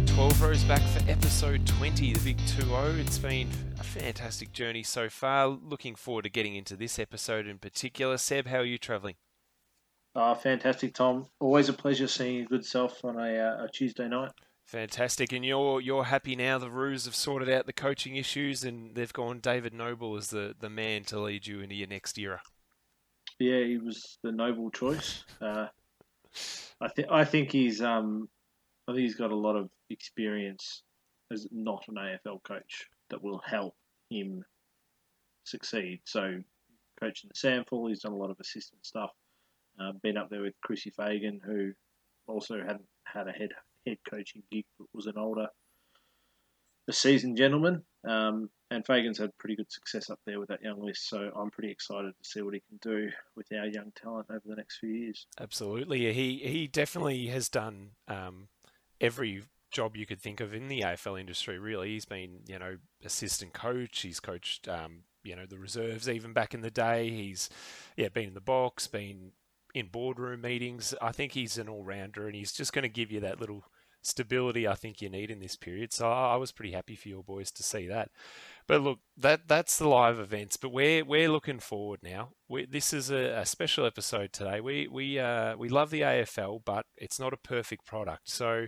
here we are, 12 rows back for episode 20, the big 2 0. It's been a fantastic journey so far. Looking forward to getting into this episode in particular. Seb, how are you travelling? Oh, fantastic, Tom. Always a pleasure seeing your good self on a, uh, a Tuesday night. Fantastic, and you're you're happy now. The Roos have sorted out the coaching issues, and they've gone David Noble as the, the man to lead you into your next era. Yeah, he was the noble choice. Uh, I think I think he's um, I think he's got a lot of experience as not an AFL coach that will help him succeed. So, coaching the SANFL, he's done a lot of assistant stuff. Uh, been up there with Chrissy Fagan, who also hadn't had a head head coaching gig, but was an older, a seasoned gentleman. Um, and Fagan's had pretty good success up there with that young list, so I'm pretty excited to see what he can do with our young talent over the next few years. Absolutely, he he definitely has done um, every job you could think of in the AFL industry. Really, he's been you know assistant coach. He's coached um, you know the reserves even back in the day. He's yeah been in the box, been in boardroom meetings. I think he's an all rounder, and he's just going to give you that little stability I think you need in this period. So I was pretty happy for your boys to see that. But look, that that's the live events. But we're we're looking forward now. We, this is a, a, special episode today. We we uh, we love the AFL, but it's not a perfect product. So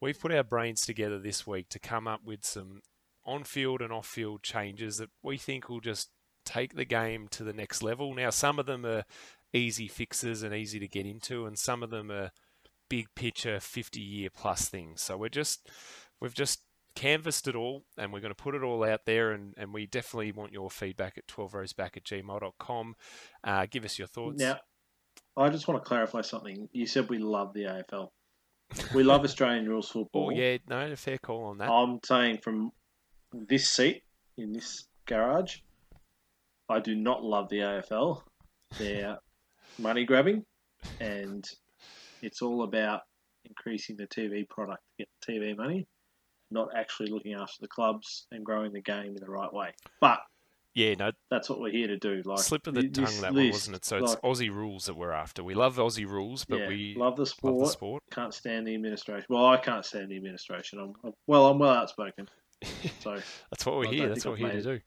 we've put our brains together this week to come up with some on-field and off-field changes that we think will just take the game to the next level. Now, some of them are easy fixes and easy to get into, and some of them are big picture 50 year plus things. So we're just we've just canvassed it all and we're going to put it all out there and, and we definitely want your feedback at 12rowsback at gmail.com. Uh, give us your thoughts. Now, I just want to clarify something. You said we love the AFL. We love Australian rules football. Oh, yeah, no, fair call on that. I'm saying from this seat in this garage, I do not love the AFL. They're money grabbing and it's all about increasing the TV product to get TV money, not actually looking after the clubs and growing the game in the right way. But yeah, no, that's what we're here to do. Like slip of the tongue that list, one, wasn't it? So it's like, Aussie rules that we're after. We love Aussie rules, but yeah, we love the sport. Love the sport. Can't stand the administration. Well, I can't stand the administration. I'm, I'm well, I'm well outspoken. So that's what we're I here. That's what we're here to do.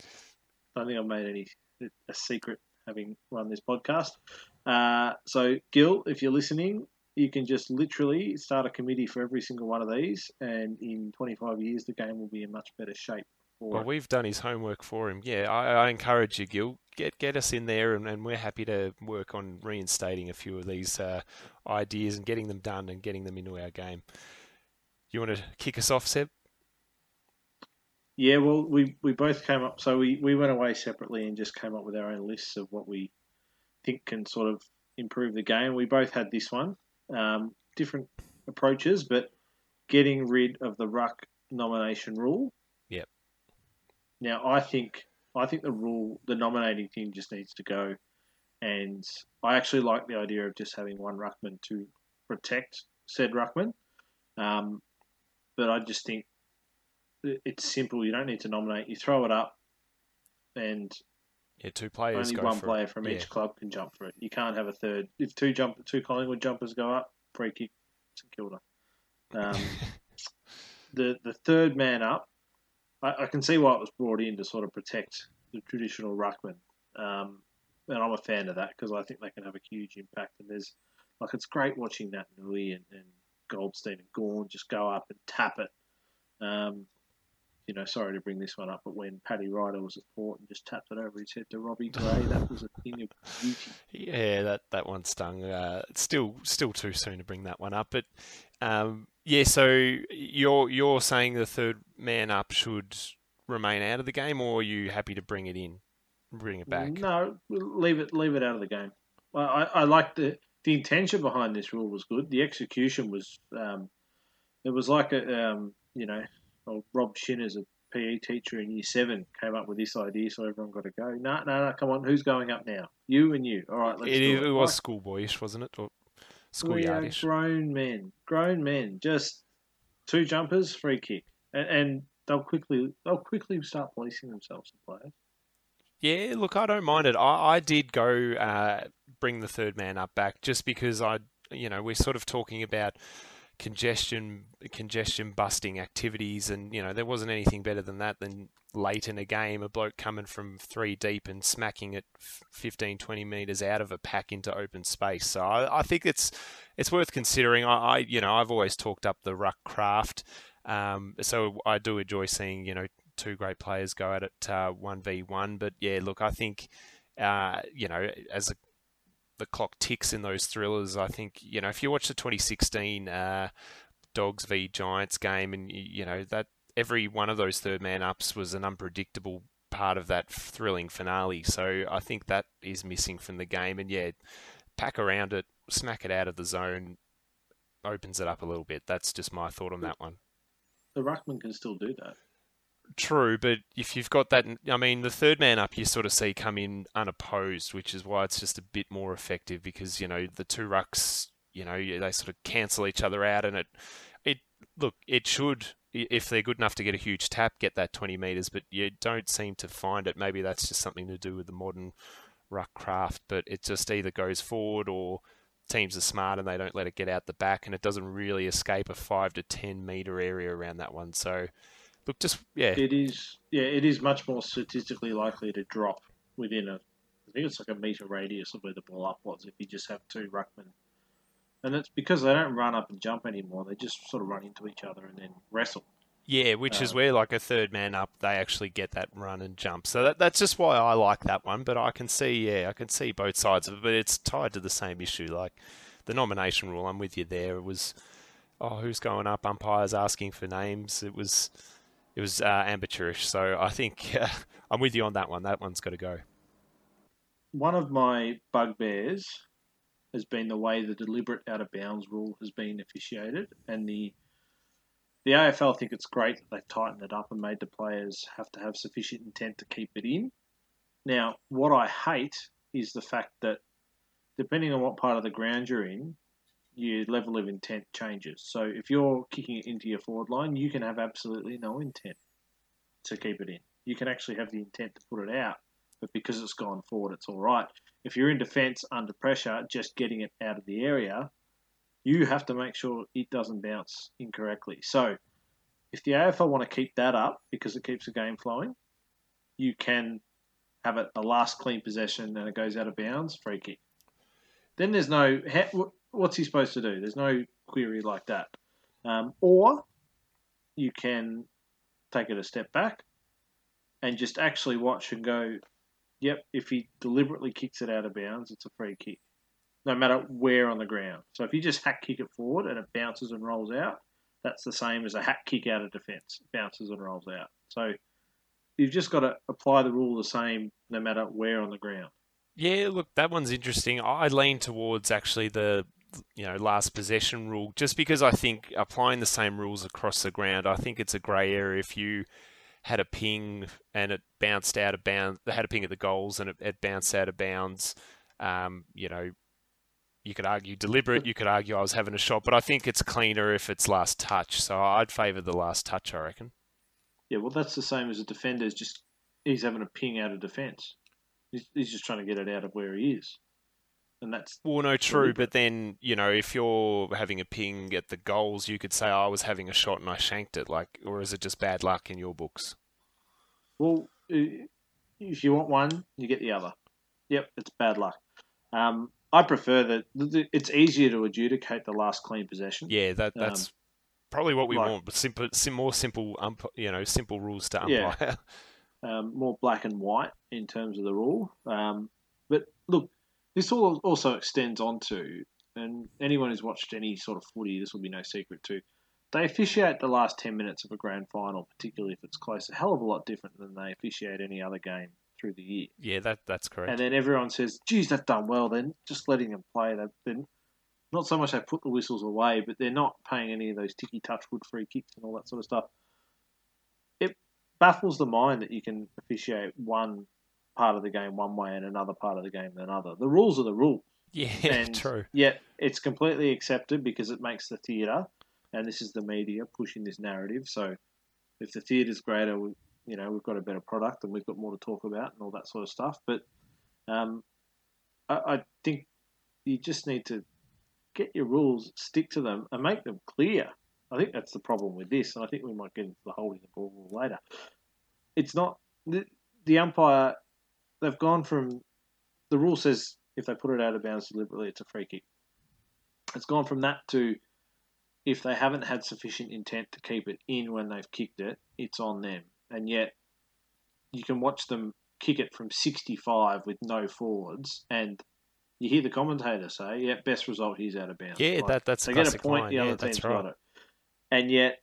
I don't think I've made any a secret having run this podcast. Uh, so, Gil, if you're listening, you can just literally start a committee for every single one of these, and in 25 years, the game will be in much better shape. Well, we've done his homework for him. Yeah, I, I encourage you, Gil. Get get us in there, and, and, we're happy to work on reinstating a few of these uh, ideas and getting them done and getting them into our game. You want to kick us off, Seb? Yeah, well, we, we both came up, so we, we went away separately and just came up with our own lists of what we think can sort of improve the game. We both had this one, um, different approaches, but getting rid of the ruck nomination rule. Now, I think I think the rule, the nominating thing, just needs to go, and I actually like the idea of just having one ruckman to protect said ruckman. Um, but I just think it's simple. You don't need to nominate. You throw it up, and yeah, two players. Only one player from each club can jump for it. You can't have a third. If two jump, two Collingwood jumpers go up, free kick, St Kilda. Um, the the third man up, I, I, can see why it was brought in to sort of protect the traditional ruckman, um, and I'm a fan of that because I think they can have a huge impact. And there's like it's great watching that Nui and, and Goldstein and Gawn just go up and tap it. Um, you know, sorry to bring this one up, but when Paddy Ryder was at Port and just tapped it over his head to Robbie Gray, that was a thing of beauty. Yeah, that, that one stung. Uh, still, still too soon to bring that one up, but um, yeah. So you're you're saying the third man up should remain out of the game, or are you happy to bring it in, bring it back? No, leave it leave it out of the game. I, I like the the intention behind this rule was good. The execution was um, it was like a um, you know well, Rob Shinner's a PE teacher in year seven came up with this idea, so everyone got to go. No, no, no, come on, who's going up now? You and you. All right, let's it, do it. It was schoolboyish, wasn't it? Or schoolyardish. grown men, grown men, just two jumpers, free kick, and, and they'll quickly they'll quickly start policing themselves, the players. Yeah, look, I don't mind it. I, I did go uh, bring the third man up back just because I, you know, we're sort of talking about congestion congestion busting activities, and you know there wasn't anything better than that than late in a game a bloke coming from three deep and smacking it 15 20 meters out of a pack into open space. So I, I think it's it's worth considering. I, I, you know I've always talked up the ruck craft. Um, so I do enjoy seeing you know two great players go at it uh, one v one. But yeah look I think uh, you know as a the clock ticks in those thrillers. I think you know if you watch the 2016 uh, Dogs v Giants game, and you know that every one of those third man ups was an unpredictable part of that thrilling finale. So I think that is missing from the game. And yeah, pack around it, smack it out of the zone, opens it up a little bit. That's just my thought on that one. The ruckman can still do that. True, but if you've got that, I mean, the third man up you sort of see come in unopposed, which is why it's just a bit more effective because you know the two rucks, you know, they sort of cancel each other out, and it, it look, it should if they're good enough to get a huge tap, get that 20 meters, but you don't seem to find it. Maybe that's just something to do with the modern ruck craft, but it just either goes forward or teams are smart and they don't let it get out the back, and it doesn't really escape a five to 10 meter area around that one. So Look, just yeah, it is. Yeah, it is much more statistically likely to drop within a. I think it's like a meter radius of where the ball up was if you just have two ruckmen, and it's because they don't run up and jump anymore. They just sort of run into each other and then wrestle. Yeah, which um, is where like a third man up, they actually get that run and jump. So that, that's just why I like that one. But I can see, yeah, I can see both sides of it. But it's tied to the same issue, like the nomination rule. I'm with you there. It was, oh, who's going up? Umpires asking for names. It was it was uh, amateurish. So I think uh, I'm with you on that one. That one's got to go. One of my bugbears has been the way the deliberate out of bounds rule has been officiated, and the the AFL think it's great that they've tightened it up and made the players have to have sufficient intent to keep it in. Now, what I hate is the fact that depending on what part of the ground you're in, your level of intent changes. So if you're kicking it into your forward line, you can have absolutely no intent to keep it in. You can actually have the intent to put it out, but because it's gone forward, it's all right. If you're in defence under pressure, just getting it out of the area, you have to make sure it doesn't bounce incorrectly. So if the AFL want to keep that up because it keeps the game flowing, you can have it a last clean possession and it goes out of bounds, free kick. Then there's no what's he supposed to do? There's no query like that. Um, or you can take it a step back and just actually watch and go, yep, if he deliberately kicks it out of bounds, it's a free kick, no matter where on the ground. So if you just hack kick it forward and it bounces and rolls out, that's the same as a hack kick out of defence, bounces and rolls out. So you've just got to apply the rule the same no matter where on the ground. Yeah, look, that one's interesting. I lean towards actually the you know last possession rule just because I think applying the same rules across the ground I think it's a grey area. If you had a ping and it bounced out of bounds had a ping at the goals and it, it bounced out of bounds um, you know you could argue deliberate you could argue I was having a shot but I think it's cleaner if it's last touch. So I'd favour the last touch I reckon. Yeah well that's the same as a defender just he's having a ping out of defence he's, he's just trying to get it out of where he is and that's well, no, true. But then you know, if you're having a ping at the goals, you could say oh, I was having a shot and I shanked it. Like, or is it just bad luck in your books? Well, if you want one, you get the other. Yep, it's bad luck. Um, I prefer that it's easier to adjudicate the last clean possession. Yeah, that that's um, probably what we like, want. But simple, sim, more simple, ump, you know, simple rules to umpire. Yeah. Um, more black and white in terms of the rule. Um, but look, this all also extends onto, and anyone who's watched any sort of footy, this will be no secret too. They officiate the last 10 minutes of a grand final, particularly if it's close, a hell of a lot different than they officiate any other game through the year. Yeah, that that's correct. And then everyone says, geez, they've done well then, just letting them play. They've been, not so much they put the whistles away, but they're not paying any of those ticky touch wood free kicks and all that sort of stuff. Baffles the mind that you can officiate one part of the game one way and another part of the game another. The rules are the rules. Yeah, and true. Yet it's completely accepted because it makes the theatre, and this is the media pushing this narrative. So if the theatre's greater, we, you know, we've got a better product and we've got more to talk about and all that sort of stuff. But um, I, I think you just need to get your rules, stick to them, and make them clear. I think that's the problem with this, and I think we might get into the holding the ball later. It's not the, the umpire. They've gone from the rule says if they put it out of bounds deliberately, it's a free kick. It's gone from that to if they haven't had sufficient intent to keep it in when they've kicked it, it's on them. And yet, you can watch them kick it from 65 with no forwards, and you hear the commentator say, "Yeah, best result he's out of bounds." Yeah, Like, that, that's they a get a classic point. line. The Yeah, other that's team's right. got it, and yet,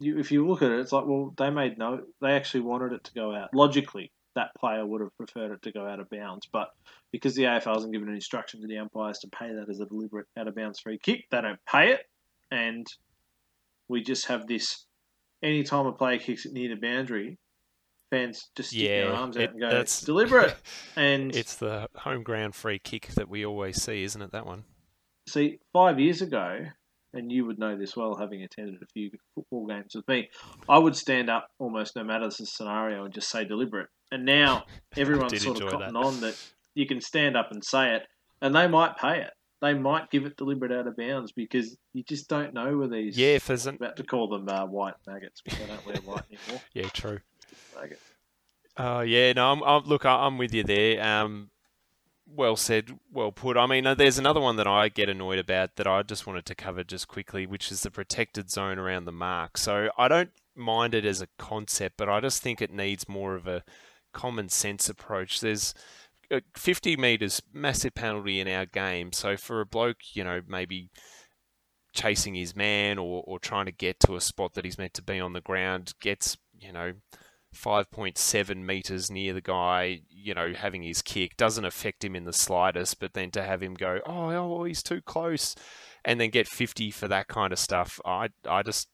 you, if you look at it, it's like, well, they made no. They actually wanted it to go out. Logically, that player would have preferred it to go out of bounds, but because the AFL hasn't given an instruction to the umpires to pay that as a deliberate out of bounds free kick, they don't pay it, and we just have this. Anytime a player kicks it near the boundary, fans just stick their arms out it- and go, that's- "It's deliberate." and It's the home ground free kick that we always see, isn't it? That one. See, five years ago, and you would know this well, having attended a few football games with me, I would stand up almost no matter the scenario and just say deliberate. And now everyone's sort of cotton on that you can stand up and say it, and they might pay it. They might give it deliberate out of bounds because you just don't know where these. Yeah, if there's an About to call them uh, white maggots, but they don't wear white anymore. yeah, true. Maggot. Oh yeah, no, I'm, I'm look, I'm with you there. Um, well said, well put. I mean, uh, there's another one that I get annoyed about that I just wanted to cover just quickly, which is the protected zone around the mark. So I don't mind it as a concept, but I just think it needs more of a common sense approach. There's uh, 50 meters, massive penalty in our game. So for a bloke, you know, maybe chasing his man or, or trying to get to a spot that he's meant to be on the ground, gets, you know, 5.7 meters near the guy, you know, having his kick doesn't affect him in the slightest. But then to have him go, oh, oh he's too close, and then get 50 for that kind of stuff, I, I just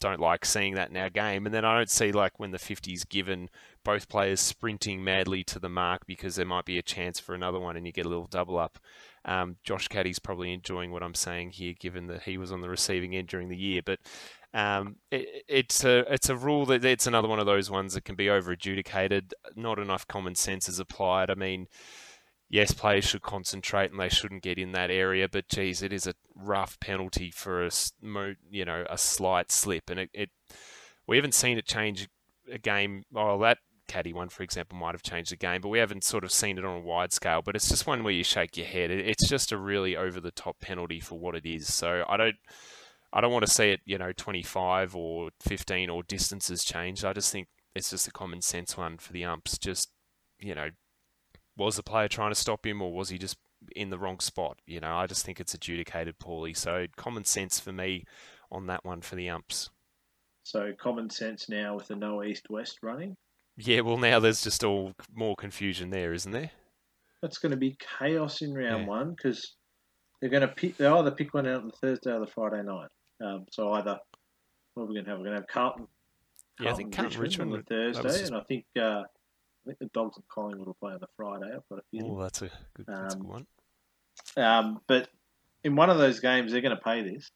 don't like seeing that in our game. And then I don't see like when the 50 is given, both players sprinting madly to the mark because there might be a chance for another one, and you get a little double up. Um, Josh Caddy's probably enjoying what I'm saying here, given that he was on the receiving end during the year. But um, it, it's a it's a rule that it's another one of those ones that can be over adjudicated. Not enough common sense is applied. I mean, yes, players should concentrate and they shouldn't get in that area, but geez, it is a rough penalty for a you know a slight slip, and it, it we haven't seen it change a game. Oh, that Caddy one, for example, might have changed the game, but we haven't sort of seen it on a wide scale. But it's just one where you shake your head. It, it's just a really over the top penalty for what it is. So I don't. I don't want to see it, you know, 25 or 15 or distances changed. I just think it's just a common sense one for the umps. Just, you know, was the player trying to stop him or was he just in the wrong spot? You know, I just think it's adjudicated poorly. So common sense for me on that one for the umps. So common sense now with the no east west running. Yeah, well, now there's just all more confusion there, isn't there? That's going to be chaos in round Yeah. one because they're going to pick. They either pick one out on the Thursday or the Friday night. Um, so either what are we going to have? We're going to have Carlton. Yeah, I think Carlton Richmond on the Thursday, just- and I think uh, I think the Dogs and Collingwood will play on the Friday. I've got a feeling. Oh, that's a good, that's a good Um, one. Um, but in one of those games, they're going to pay this,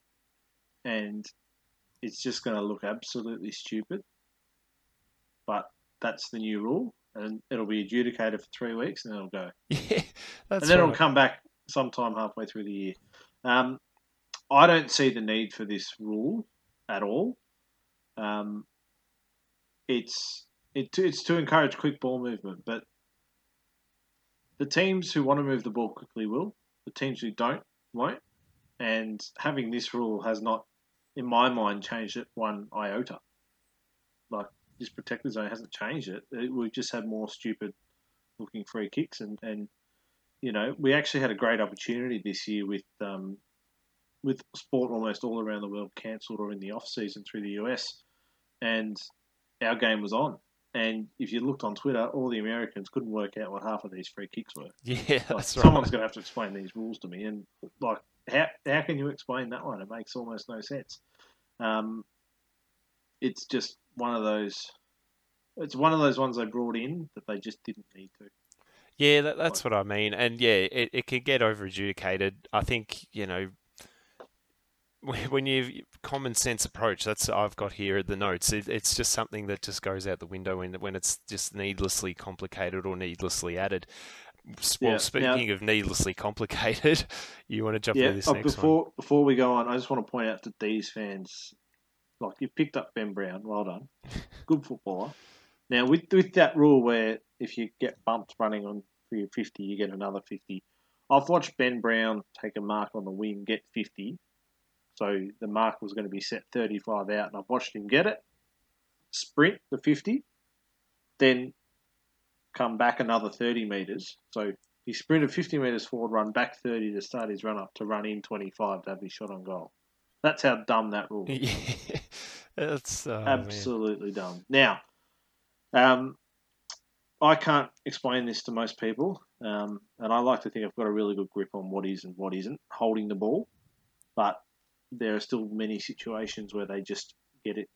and it's just going to look absolutely stupid. But that's the new rule, and it'll be adjudicated for three weeks, and then it'll go. Yeah, that's and then right. it'll come back sometime halfway through the year. Um, I don't see the need for this rule at all. Um, it's it, it's to encourage quick ball movement, but the teams who want to move the ball quickly will. The teams who don't won't. And having this rule has not, in my mind, changed it one iota. Like this protector zone hasn't changed it. it we've just had more stupid looking free kicks and, and you know, we actually had a great opportunity this year with um, with sport almost all around the world cancelled or in the off season through the US, and our game was on. And if you looked on Twitter, all the Americans couldn't work out what half of these free kicks were. Yeah, Like, that's right. someone's going to have to explain these rules to me, and like, how how can you explain that one? It makes almost no sense. Um, it's just one of those. It's one of those ones they brought in that they just didn't need to. Yeah, that, that's what I mean. And yeah, it, it can get over adjudicated. I think, you know, when you common sense approach, that's I've got here at the notes. It, it's just something that just goes out the window when when it's just needlessly complicated or needlessly added. well, Yeah, speaking of needlessly complicated, you want to jump Yeah, into this uh, next before one? before we go on, I just want to point out to these fans, like you picked up Ben Brown, well done, good footballer. Now with with that rule where if you get bumped running on for your fifty, you get another fifty. I've watched Ben Brown take a mark on the wing, get fifty, so the mark was going to be set thirty five out, and I've watched him get it, sprint the fifty, then come back another thirty meters. So he sprinted 50 metres forward, run back 30 to start his run up to run in 25 to have his shot on goal. That's how dumb that rule is. Yeah, that's oh, man. Absolutely dumb. Now, um, I can't explain this to most people, um, and I like to think I've got a really good grip on what is and what isn't holding the ball, but there are still many situations where they just get it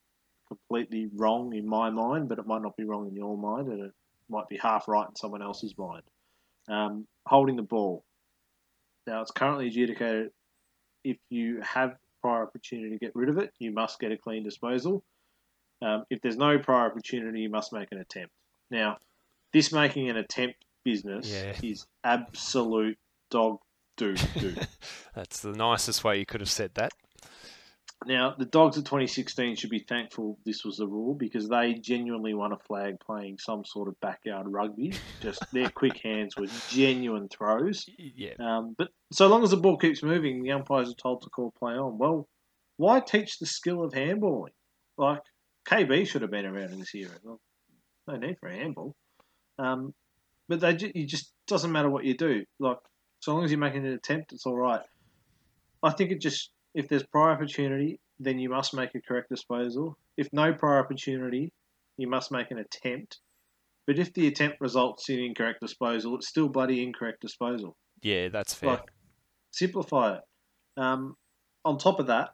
completely wrong in my mind, but it might not be wrong in your mind, and it might be half right in someone else's mind. Um, holding the ball. Now, it's currently adjudicated if you have prior opportunity to get rid of it, you must get a clean disposal. Um, if there's no prior opportunity, you must make an attempt. Now, this making an attempt business Yeah. is absolute dog do do. that's the nicest way you could have said that. Now, the Dogs of 2016 should be thankful this was the rule because they genuinely won a flag playing some sort of backyard rugby. Just their quick hands were genuine throws. Yeah, Um, but so long as the ball keeps moving, the umpires are told to call play on. Well, why teach the skill of handballing? Like KB should have been around in this era. Well, no need for a handball. Um, but they ju- you just doesn't matter what you do. Like so long as you're making an attempt, it's all right. I think it just if there's prior opportunity, then you must make a correct disposal. If no prior opportunity, you must make an attempt. But if the attempt results in incorrect disposal, it's still bloody incorrect disposal yeah, that's fair. like simplify it. Um, on top of that,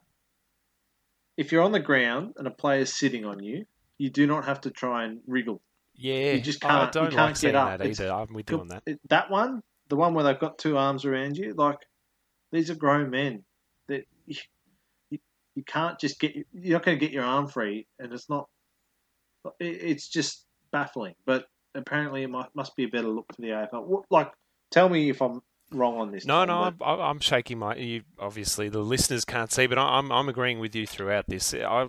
if you're on the ground and a player's sitting on you, you do not have to try and wriggle. yeah, you just can't- you don't can't like get seeing up. that either. I'm with you on that. That one, the one where they've got two arms around you, like these are grown men. You, you, you can't just get you're not going to get your arm free, and it's not. It, it's just baffling. But apparently, it might, must be a better look for the AFL. Like, tell me if I'm wrong on this. No, Tom, no, but- I'm, I'm shaking my. You, obviously, the listeners can't see, but I'm I'm agreeing with you throughout this. I,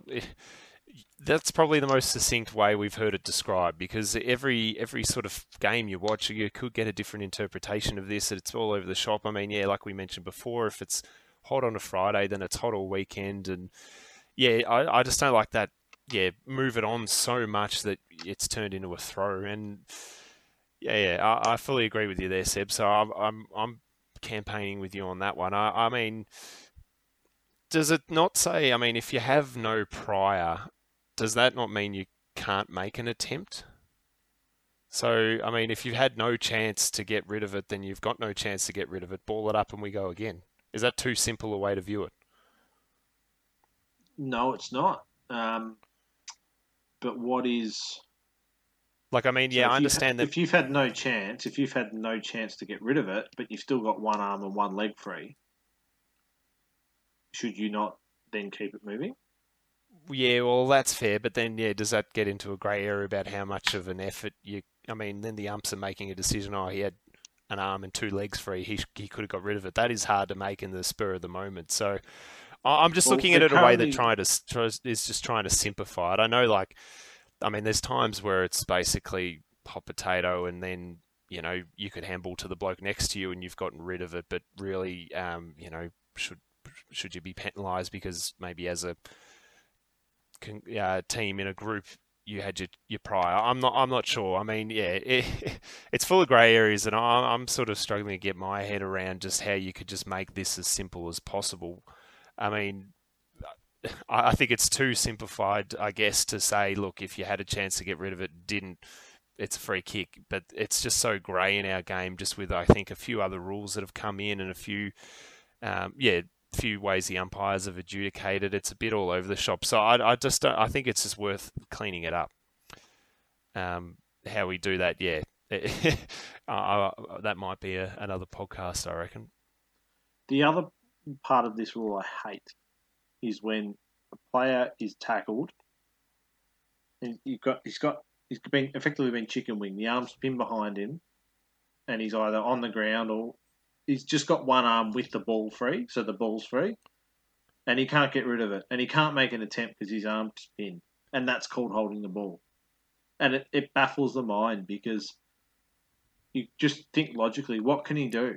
that's probably the most succinct way we've heard it described because every every sort of game you watch, you could get a different interpretation of this. It's all over the shop. I mean, yeah, like we mentioned before, if it's hot on a Friday, then it's hot all weekend, and yeah, I, I just don't like that. Yeah, move it on so much that it's turned into a throw, and yeah, yeah, I, I fully agree with you there, Seb. So I'm I'm I'm campaigning with you on that one. I, I mean, does it not say? I mean, if you have no prior, does that not mean you can't make an attempt? So, I mean, if you've had no chance to get rid of it, then you've got no chance to get rid of it. Ball it up and we go again. Is that too simple a way to view it? No, it's not. Um, but what is? Like, I mean, yeah, if I understand that. If you've had no chance, if you've had no chance to get rid of it, but you've still got one arm and one leg free, should you not then keep it moving? Yeah, well, that's fair, but then, yeah, does that get into a grey area about how much of an effort you? I mean, then the umps are making a decision. Oh, he had an arm and two legs free. He he could have got rid of it. That is hard to make in the spur of the moment. So, I'm just Well, looking at it a way that trying to tries, is just trying to simplify it. I know, like, I mean, there's times where it's basically hot potato, and then you know you could handball to the bloke next to you, and you've gotten rid of it. But really, um, you know, should should you be penalised because maybe as a uh, team in a group you had your, your prior. I'm not I'm not sure. I mean, yeah, it, it's full of grey areas, and I'm, I'm sort of struggling to get my head around just how you could just make this as simple as possible. I mean, I, I think it's too simplified, I guess, to say, look, if you had a chance to get rid of it, didn't. It's a free kick, but it's just so grey in our game. Just with I think a few other rules that have come in and a few, um, yeah, few ways the umpires have adjudicated. It's a bit all over the shop. So I, I just don't, I think it's just worth cleaning it up. Um, how we do that, yeah, uh, that might be a, another podcast, I reckon. The other part of this rule I hate is when a player is tackled and you've got he's got he's been effectively been chicken wing. The arm's pinned behind him, and he's either on the ground or he's just got one arm with the ball free, so the ball's free, and he can't get rid of it, and he can't make an attempt because his arm's pinned, and that's called holding the ball, and it, it baffles the mind because you just think logically, what can he do?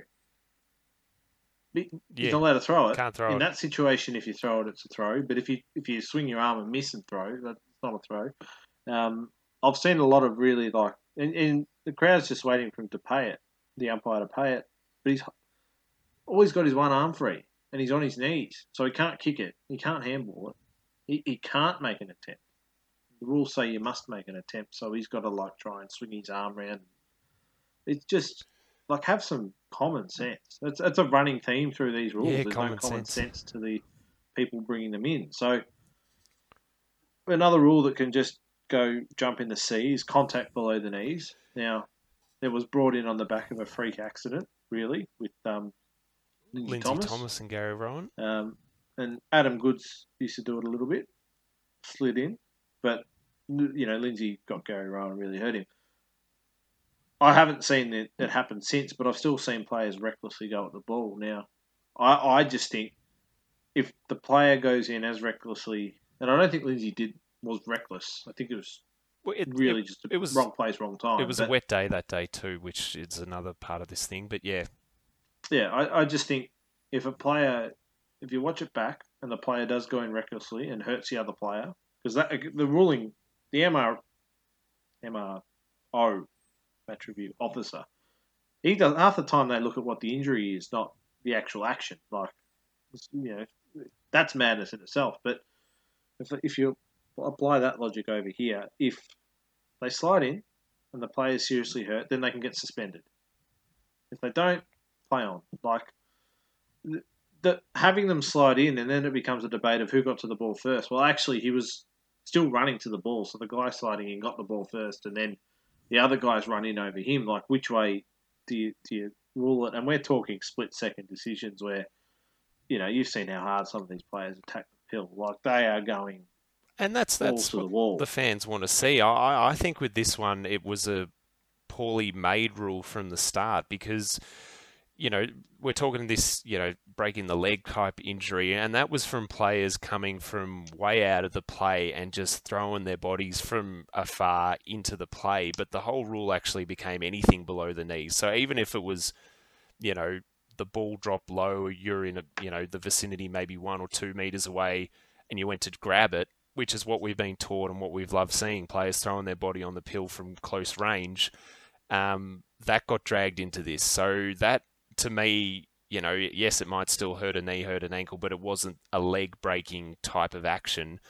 He's Yeah, not allowed to throw it. can't throw In it. that situation, if you throw it, it's a throw. But if you if you swing your arm and miss and throw, that's not a throw. Um, I've seen a lot of really like, and, and the crowd's just waiting for him to pay it, the umpire to pay it. But he's always got his one arm free, and he's on his knees, so he can't kick it, he can't handball it, he, he can't make an attempt. The rules say you must make an attempt, so he's got to like try and swing his arm around. It's just like have some common sense. It's it's a running theme through these rules. Yeah, There's common no common sense. sense to the people bringing them in. So another rule that can just go jump in the sea is contact below the knees. Now, it was brought in on the back of a freak accident, really, with um, Lindsay, Thomas. Thomas. and Gary Rohan. Um, and Adam Goodes used to do it a little bit, slid in, but you know Lindsay got Gary Rohan and really hurt him. I haven't seen it, it happen since, but I've still seen players recklessly go at the ball. Now, I, I just think if the player goes in as recklessly, and I don't think Lindsay did was reckless. I think it was Well, it, really it, just a it was- wrong place, wrong time. it was a wet day that day too, which is another part of this thing. But yeah, Yeah, I, I just think if a player, if you watch it back and the player does go in recklessly and hurts the other player, because that the ruling, the MR, MRO, match review officer, he does half the time they look at what the injury is, not the actual action. Like, you know, that's madness in itself. But if if you apply that logic over here, if they slide in and the player is seriously hurt, then they can get suspended. If they don't, play on. Like having them slide in, and then it becomes a debate of who got to the ball first. Well, actually, he was still running to the ball, so the guy sliding in got the ball first, and then the other guys run in over him. Like, which way do you do you rule it? And we're talking split second decisions where, you know, you've seen how hard some of these players attack the pill. Like they are going and that's that's what the wall. the fans want to see. I, I think with this one, it was a poorly made rule from the start because, you know, we're talking this, you know, breaking the leg type injury, and that was from players coming from way out of the play and just throwing their bodies from afar into the play. But the whole rule actually became anything below the knees. So even if it was, you know, the ball dropped low, you're in a, you know, the vicinity maybe one or two meters away, and you went to grab it, which is what we've been taught and what we've loved seeing players throwing their body on the pill from close range. Um, that got dragged into this. So that to me, you know, yes, it might still hurt a knee, hurt an ankle, but it wasn't a leg breaking type of action.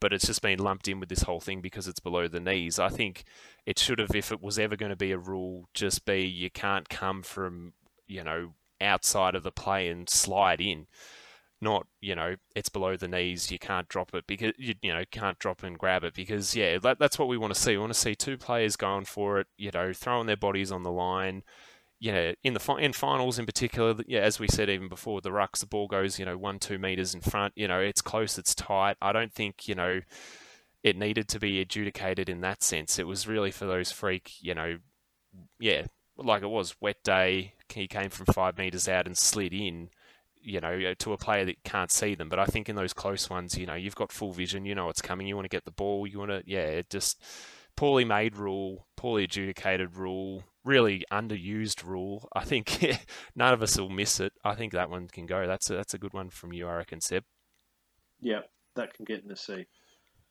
But it's just been lumped in with this whole thing because it's below the knees. I think it should have, if it was ever going to be a rule, just be you can't come from, you know, outside of the play and slide in not you know it's below the knees you can't drop it because you, you know can't drop and grab it because yeah that, that's what we want to see we want to see two players going for it you know throwing their bodies on the line you know in the in finals in particular yeah as we said even before the rucks the ball goes you know one two meters in front you know it's close it's tight i don't think you know it needed to be adjudicated in that sense it was really for those freak you know yeah like it was wet day he came from five meters out and slid in you know, to a player that can't see them. But I think in those close ones, you know, you've got full vision, you know it's coming, you want to get the ball, you want to, yeah, it just poorly made rule, poorly adjudicated rule, really underused rule. I think none of us will miss it. I think that one can go. That's a, that's a good one from you, I reckon, Seb. yeah, that can get in the sea.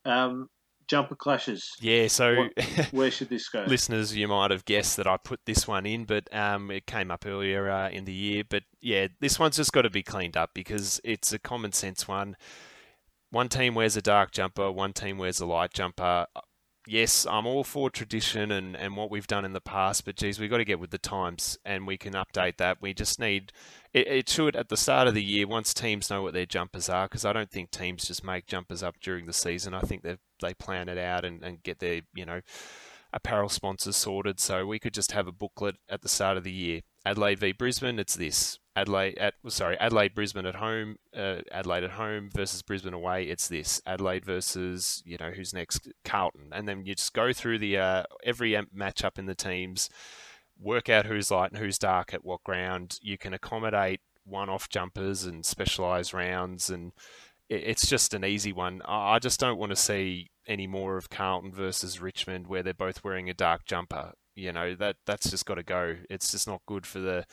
Um, jumper clashes. Yeah, so Where should this go? listeners, you might have guessed that I put this one in, but um, it came up earlier uh, in the year. But yeah, this one's just got to be cleaned up because it's a common sense one. One team wears a dark jumper, one team wears a light jumper. Yes, I'm all for tradition and, and what we've done in the past, but geez, we've got to get with the times and we can update that. We just need it, it should at the start of the year once teams know what their jumpers are because I don't think teams just make jumpers up during the season. I think they they plan it out and, and get their you know apparel sponsors sorted. So we could just have a booklet at the start of the year. Adelaide v Brisbane, it's this. Adelaide at sorry Adelaide Brisbane at home, uh, Adelaide at home versus Brisbane away. It's this Adelaide versus you know who's next Carlton, and then you just go through the uh, every matchup in the teams work out who's light and who's dark at what ground. You can accommodate one-off jumpers and specialized rounds, and it's just an easy one. I just don't want to see any more of Carlton versus Richmond where they're both wearing a dark jumper. You know that that's just got to go. It's just not good for the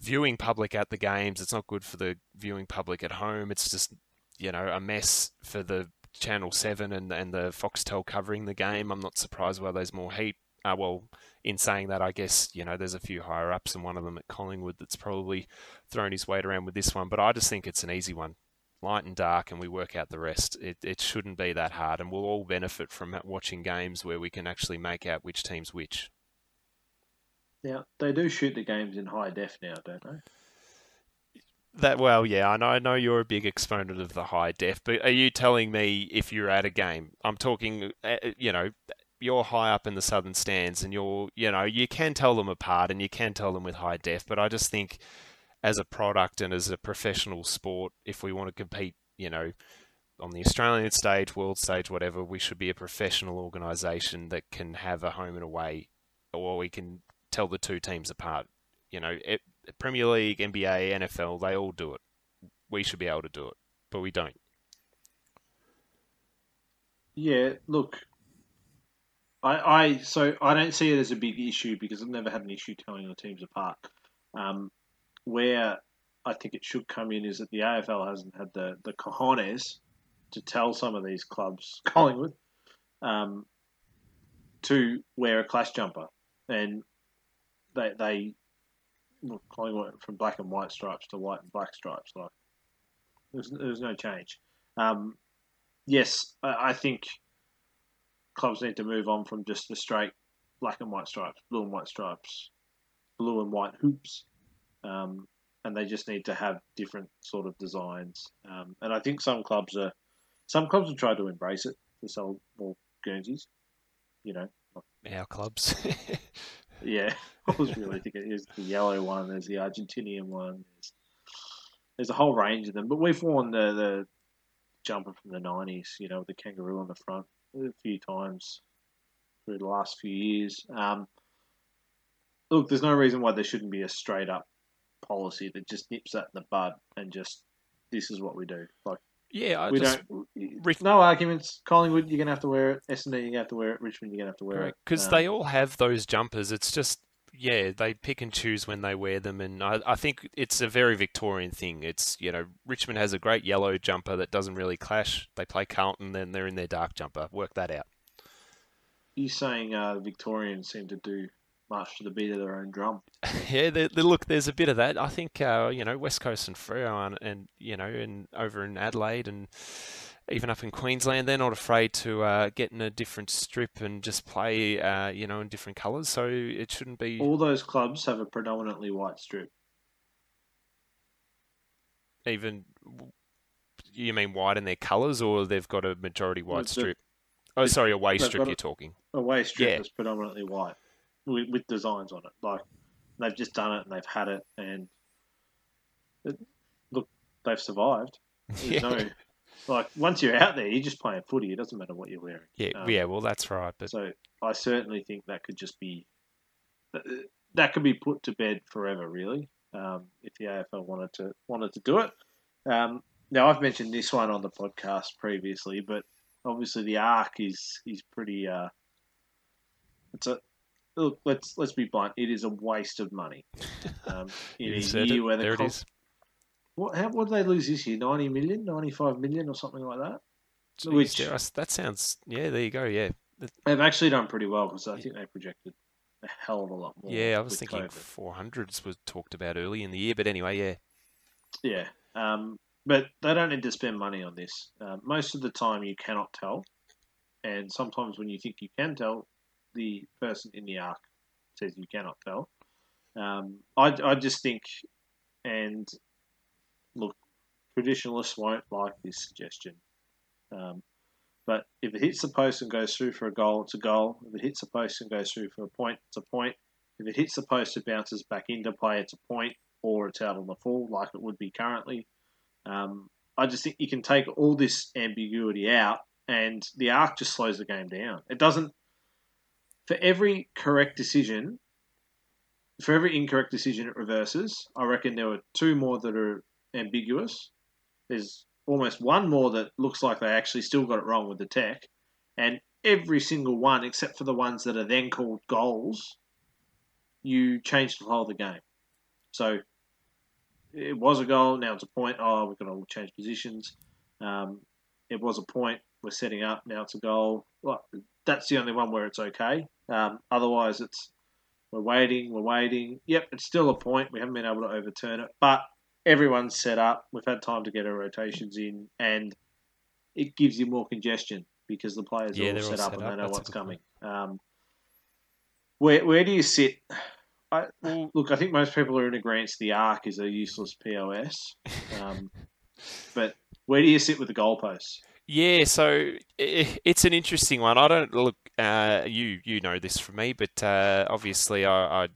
viewing public at the games. It's not good for the viewing public at home. It's just you know a mess for the Channel Seven and and the Foxtel covering the game. I'm not surprised why there's more heat. Uh, well, in saying that, I guess you know there's a few higher ups, and one of them at Collingwood that's probably thrown his weight around with this one. But I just think it's an easy one, light and dark, and we work out the rest. It it shouldn't be that hard, and we'll all benefit from watching games where we can actually make out which team's which. Now they do shoot the games in high def now, don't they? That well, yeah, I know. I know you're a big exponent of the high def, but are you telling me if you're at a game? I'm talking, uh, uh, you know, you're high up in the southern stands, and you're, you know, you can tell them apart, and you can tell them with high def. But I just think, as a product and as a professional sport, if we want to compete, you know, on the Australian stage, world stage, whatever, we should be a professional organisation that can have a home and away, or we can tell the two teams apart. You know, it, Premier League, NBA, NFL, they all do it. We should be able to do it, but we don't. Yeah, look, I, I so I don't see it as a big issue because I've never had an issue telling the teams apart. Um, where I think it should come in is that the AFL hasn't had the the cojones to tell some of these clubs, Collingwood, um, to wear a clash jumper, and they they Collingwood went from black and white stripes to white and black stripes. Like there's there's no change. Um, yes, I, I, think clubs need to move on from just the straight black and white stripes, blue and white stripes, blue and white hoops, um, and they just need to have different sort of designs. Um, and I think some clubs are some clubs have tried to embrace it to sell more Guernseys. You know, our clubs. Yeah, I was really thinking there's the yellow one, there's the Argentinian one, there's, there's a whole range of them. But we've worn the, the jumper from the 90s, you know, with the kangaroo on the front a few times through the last few years. Um, look, there's no reason why there shouldn't be a straight up policy that just nips that in the bud and just this is what we do. Like yeah, I we just, don't. No arguments. Collingwood, you're gonna have to wear it. Essendon, you're gonna have to wear it. Richmond, you're gonna have to wear it. Because um, they all have those jumpers. It's just yeah, they pick and choose when they wear them, and I, I think it's a very Victorian thing. It's you know Richmond has a great yellow jumper that doesn't really clash. They play Carlton, then they're in their dark jumper. Work that out. You saying uh, Victorians seem to do march to the beat of their own drum. yeah, they, they, look, there's a bit of that. I think uh, you know West Coast and Freo and, and you know and over in Adelaide and even up in Queensland, they're not afraid to uh, get in a different strip and just play, uh, you know, in different colours. So it shouldn't be. All those clubs have a predominantly white strip. Even, you mean white in their colours, or they've got a majority white strip? oh, sorry, a away strip. You're talking. a Away strip yeah. is predominantly white with, with designs on it. Like they've just done it and they've had it, and it, look, they've survived. There's yeah. no like once you're out there, you're just playing footy. It doesn't matter what you're wearing. Yeah, um, yeah. Well, that's right. But so I certainly think that could just be that could be put to bed forever, really. Um, if the AFL wanted to wanted to do it. Um, now I've mentioned this one on the podcast previously, but obviously the arc is is pretty. Uh, it's a look, let's let's be blunt. It is a waste of money. Um, in a year it. where the there cost, what how, what did they lose this year? 90 million, 95 million, or something like that. Jeez, Which yeah, that sounds yeah. There you go. Yeah, they've actually done pretty well because I think they projected a hell of a lot more. Yeah, I was thinking four hundreds was talked about early in the year, but anyway, yeah. Yeah, um, but they don't need to spend money on this. Uh, most of the time, you cannot tell, and sometimes when you think you can tell, the person in the arc says you cannot tell. Um, I, I just think, and look, traditionalists won't like this suggestion. Um, but if it hits the post and goes through for a goal, it's a goal. If it hits the post and goes through for a point, it's a point. If it hits the post and bounces back into play, it's a point, or it's out on the full, like it would be currently. Um, I just think you can take all this ambiguity out, and the arc just slows the game down. It doesn't for every correct decision, for every incorrect decision it reverses, I reckon there were two more that are ambiguous. There's almost one more that looks like they actually still got it wrong with the tech, and every single one, except for the ones that are then called goals, you change the whole of the game. So it was a goal, now it's a point. Oh, we're going to change positions. Um, it was a point, we're setting up, now it's a goal. Well, that's the only one where it's okay. Um, otherwise, it's we're waiting, we're waiting. Yep, it's still a point. We haven't been able to overturn it, but everyone's set up. We've had time to get our rotations in, and it gives you more congestion because the players yeah, are all set, all up and they know That's what's coming. Um, where where do you sit? I, look, I think most people are in agreement the arc is a useless POS. Um, but where do you sit with the goalposts? Yeah, so it's an interesting one. I don't look. Uh, you you know this from me, but uh, obviously I, I,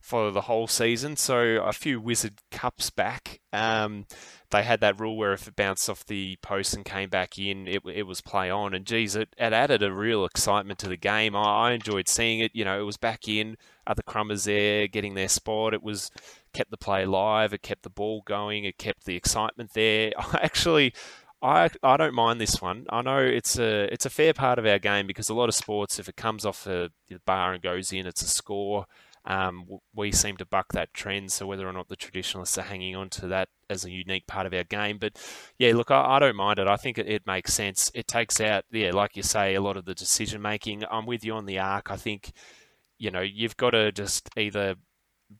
follow the whole season. So a few Wizard Cups back, um, they had that rule where if it bounced off the post and came back in, it, it was play on. And geez, it, it added a real excitement to the game. I, I enjoyed seeing it. You know, it was back in. Other crumbers there getting their spot. It was kept the play live. It kept the ball going. It kept the excitement there. I actually I I don't mind this one. I know it's a it's a fair part of our game because a lot of sports, if it comes off the bar and goes in, it's a score. Um, we seem to buck that trend. So whether or not the traditionalists are hanging on to that as a unique part of our game, but yeah, look, I, I don't mind it. I think it, it, makes sense. It takes out, yeah, like you say, a lot of the decision making. I'm with you on the arc. I think you know you've got to just either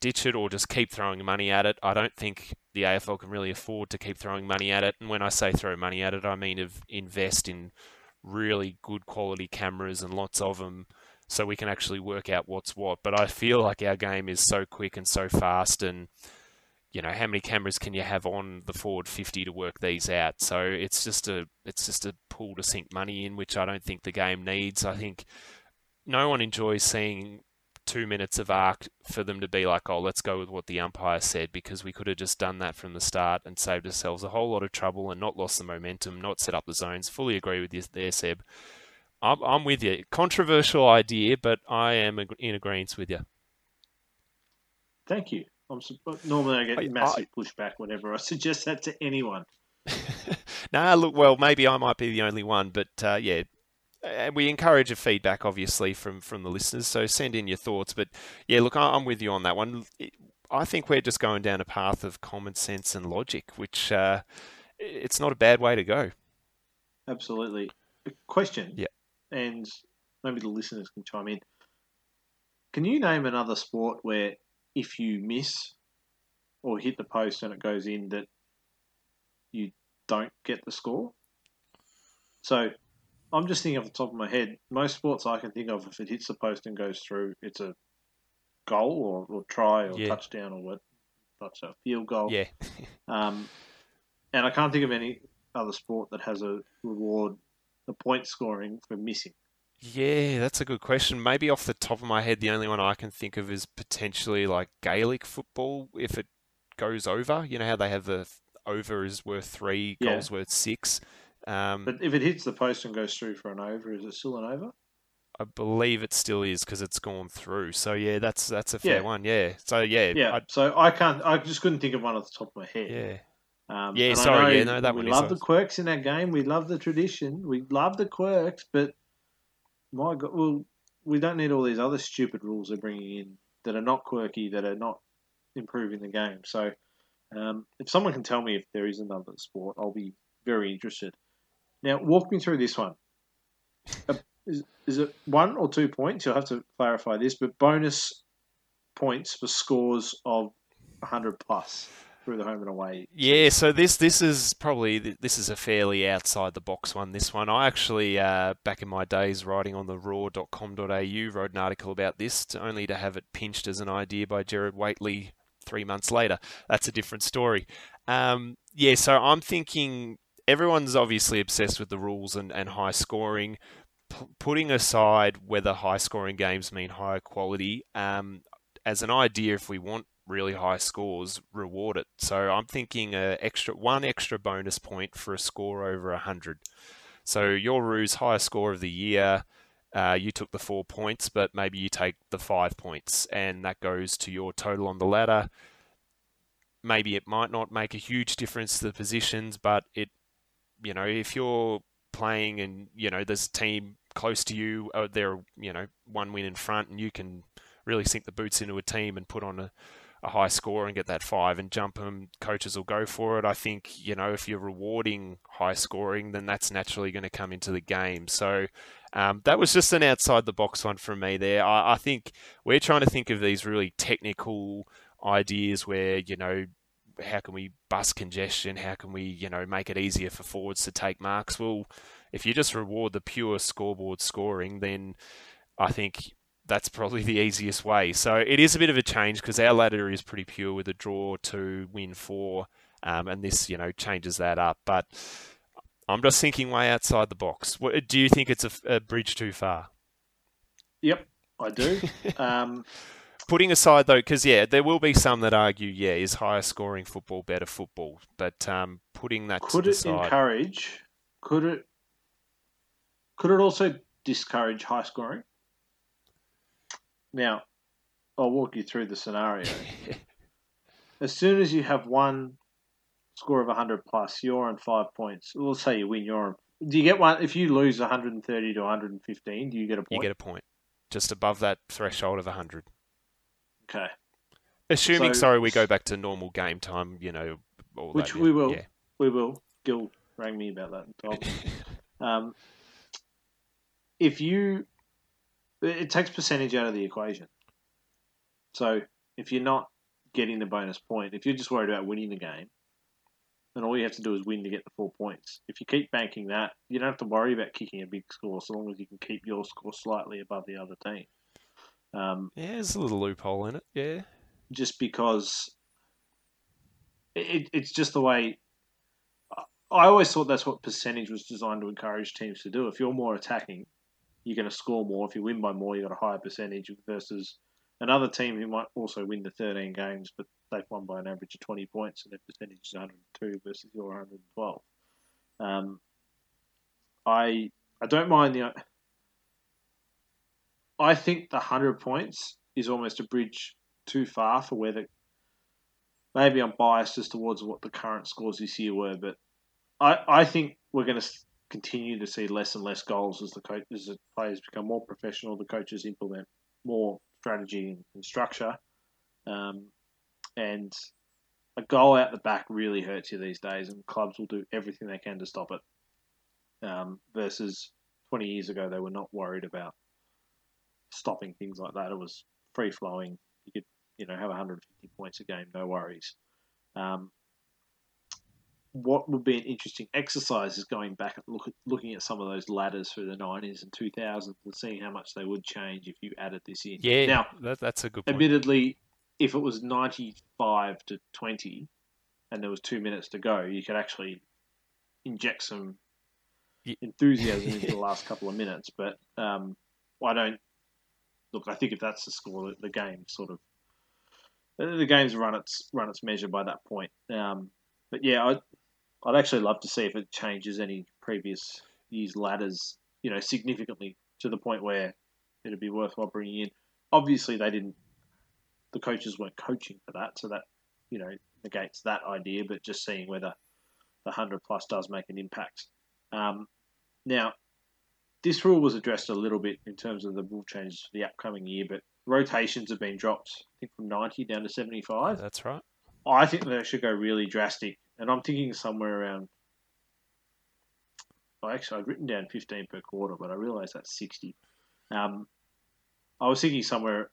ditch it or just keep throwing money at it. I don't think the AFL can really afford to keep throwing money at it. And when I say throw money at it, I mean of invest in really good quality cameras and lots of them so we can actually work out what's what. But I feel like our game is so quick and so fast and you know, how many cameras can you have on the forward 50 to work these out? So it's just a it's just a pool to sink money in, which I don't think the game needs. I think no one enjoys seeing two minutes of arc for them to be like, oh, let's go with what the umpire said because we could have just done that from the start and saved ourselves a whole lot of trouble and not lost the momentum, not set up the zones. Fully agree with you there, Seb. I'm, I'm with you. Controversial idea, but I am in agreement with you. Thank you. I'm, normally I get I, massive I, pushback whenever I suggest that to anyone. nah, look, well, maybe I might be the only one, but uh, yeah, and we encourage a feedback, obviously, from from the listeners. So send in your thoughts. But yeah, look, I'm with you on that one. I think we're just going down a path of common sense and logic, which uh, it's not a bad way to go. Absolutely. A question. Yeah. And maybe the listeners can chime in. Can you name another sport where if you miss or hit the post and it goes in, that you don't get the score? So I'm just thinking off the top of my head. Most sports I can think of, if it hits the post and goes through, it's a goal or, or try or yeah. touchdown or what, that's a field goal. Yeah. um, and I can't think of any other sport that has a reward, a point scoring for missing. Yeah, that's a good question. Maybe off the top of my head, the only one I can think of is potentially like Gaelic football. If it goes over, you know how they have the over is worth three, yeah. goals worth six. Um, but if it hits the post and goes through for an over, is it still an over? I believe it still is because it's gone through. So yeah, that's that's a fair yeah. one. Yeah. So yeah. Yeah. I'd... So I can't. I just couldn't think of one off the top of my head. Yeah. Um, yeah. Sorry. Yeah. No, that we one. We love the quirks in our game. We love the tradition. We love the quirks, but my God, well, we don't need all these other stupid rules they're bringing in that are not quirky, that are not improving the game. So, um, if someone can tell me if there is another sport, I'll be very interested. Now, walk me through this one. Uh, is, is it one or two points? You'll have to clarify this, but bonus points for scores of 100 plus through the home and away. Yeah, so this this is probably this is a fairly outside the box one. This one, I actually uh, back in my days writing on theroar.com.au wrote an article about this, to, only to have it pinched as an idea by Gerard Whateley three months later. That's a different story. Um, yeah, so I'm thinking everyone's obviously obsessed with the rules and, and high scoring. P- putting aside whether high scoring games mean higher quality, um, as an idea, if we want really high scores, reward it. So I'm thinking a extra one extra bonus point for a score over hundred. So your Roos highest score of the year, uh, you took the four points, but maybe you take the five points, and that goes to your total on the ladder. Maybe it might not make a huge difference to the positions, but it, you know, if you're playing and you know there's a team close to you, uh, they're you know one win in front, and you can really sink the boots into a team and put on a a high score and get that five and jump them, coaches will go for it. I think, you know, if you're rewarding high scoring, then that's naturally going to come into the game. So um, that was just an outside the box one from me there. I, I think we're trying to think of these really technical ideas where, you know, how can we bust congestion? How can we, you know, make it easier for forwards to take marks? Well, if you just reward the pure scoreboard scoring, then I think that's probably the easiest way. So it is a bit of a change because our ladder is pretty pure with a draw to win four, um, and this you know changes that up. But I'm just thinking way outside the box. What, do you think it's a, a bridge too far? Yep, I do. um, Putting aside though, because yeah, there will be some that argue, yeah, is higher scoring football better football? But um, putting that could to it the side, encourage? Could it? Could it also discourage high scoring? Now, I'll walk you through the scenario. as soon as you have one score of 100 plus, you're on five points. We'll say you win, you're on. Do you get one? If you lose 130 to 115, do you get a point? you get a point just above that threshold of 100. Okay. Assuming, So- sorry, we go back to normal game time, you know, all Which that, we yeah, will. Yeah. We will. Gil rang me about that. Um, if you, it takes percentage out of the equation. So if you're not getting the bonus point, if you're just worried about winning the game, then all you have to do is win to get the four points. If you keep banking that, you don't have to worry about kicking a big score, so long as you can keep your score slightly above the other team. Um, yeah, there's a little loophole in it. Yeah. just because it, it's just the way. I always thought that's what percentage was designed to encourage teams to do. If you're more attacking, you're going to score more. If you win by more, you got a higher percentage versus another team who might also win the 13 games, but they've won by an average of 20 points and their percentage is 102 versus your 112. Um, I I don't mind the. I think the 100 points is almost a bridge too far for where the. Maybe I'm biased as towards what the current scores this year were, but I, I think we're going to continue to see less and less goals as the as the players become more professional, the coaches implement more strategy and, and structure, um, and a goal out the back really hurts you these days, and clubs will do everything they can to stop it. Um, versus 20 years ago, they were not worried about stopping things like that. It was free flowing. You could, you know, have 150 points a game, no worries. Um, what would be an interesting exercise is going back and look at, looking at some of those ladders through the 90s and 2000s and seeing how much they would change if you added this in. Yeah. Now, that, that's a good point. admittedly, if it was 95 to 20 and there was two minutes to go, you could actually inject some enthusiasm into the last couple of minutes. But um, I don't look. I think if that's the score, the, game sort of the game's run its run its measure by that point. Um, but yeah, I'd, I'd actually love to see if it changes any previous years' ladders, you know, significantly to the point where it'd be worthwhile bringing in. Obviously, they didn't. The coaches weren't coaching for that, so that you know negates that idea. But just seeing whether the hundred plus does make an impact. Um, now, this rule was addressed a little bit in terms of the rule changes for the upcoming year, but rotations have been dropped, I think, from 90 down to 75. That's right. I think they should go really drastic, and I'm thinking somewhere around. Well, actually, I'd written down 15 per quarter, but I realised that's 60. Um, I was thinking somewhere.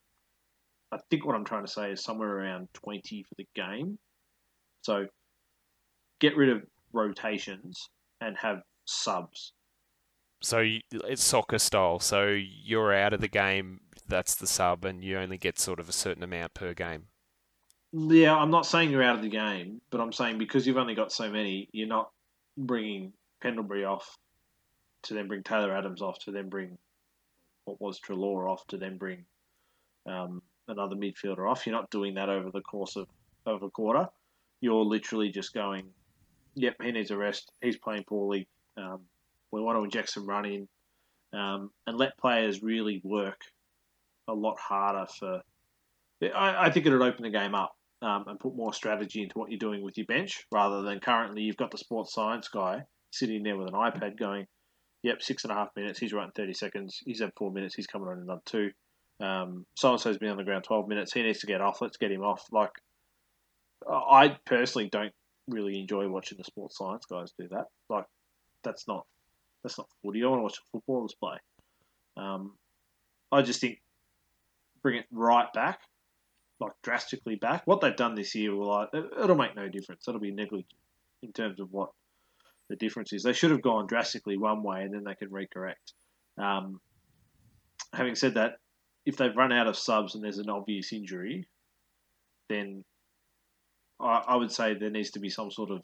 I think what I'm trying to say is somewhere around 20 for the game. So, get rid of rotations and have subs. So it's soccer style. So you're out of the game. That's the sub, and you only get sort of a certain amount per game. Yeah, I'm not saying you're out of the game, but I'm saying because you've only got so many, you're not bringing Pendlebury off to then bring Taylor Adams off to then bring what was Treloar off to then bring um, another midfielder off. You're not doing that over the course of, of a quarter. You're literally just going, yep, he needs a rest. He's playing poorly. Um, we want to inject some run in. um, and let players really work a lot harder for. I, I think it would open the game up um, and put more strategy into what you're doing with your bench rather than currently you've got the sports science guy sitting there with an iPad going, yep, six and a half minutes, he's running 30 seconds, he's had four minutes, he's coming on another two. Um, so and so's been on the ground 12 minutes, he needs to get off, let's get him off. Like, I personally don't really enjoy watching the sports science guys do that. Like, that's not that's not footy. I want to watch footballers play. Um, I just think bring it right back, like drastically back. What they've done this year will it'll make no difference. It'll be negligent in terms of what the difference is. They should have gone drastically one way and then they can recorrect. Um, having said that, if they've run out of subs and there's an obvious injury, then I, I would say there needs to be some sort of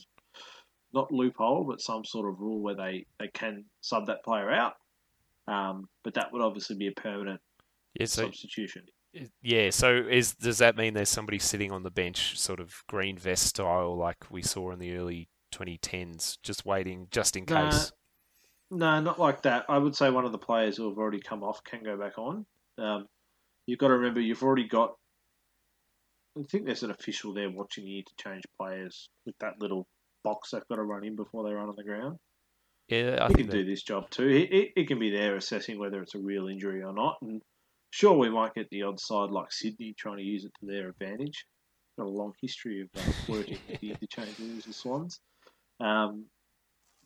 not loophole, but some sort of rule where they, they can sub that player out. Um, but that would obviously be a permanent yeah, so, substitution. Yeah, so is does that mean there's somebody sitting on the bench, sort of green vest style, like we saw in the early 2010s, just waiting just in case? No, not like that. I would say one of the players who have already come off can go back on. Um, you've got to remember you've already got. I think there's an official there watching you to change players with that little box they've got to run in before they run on the ground. Yeah, I he can that... do this job too. He, he, he, can be there assessing whether it's a real injury or not. And sure, we might get the odd side like Sydney trying to use it to their advantage. Got a long history of uh, working with the interchange rules and Swans. Um,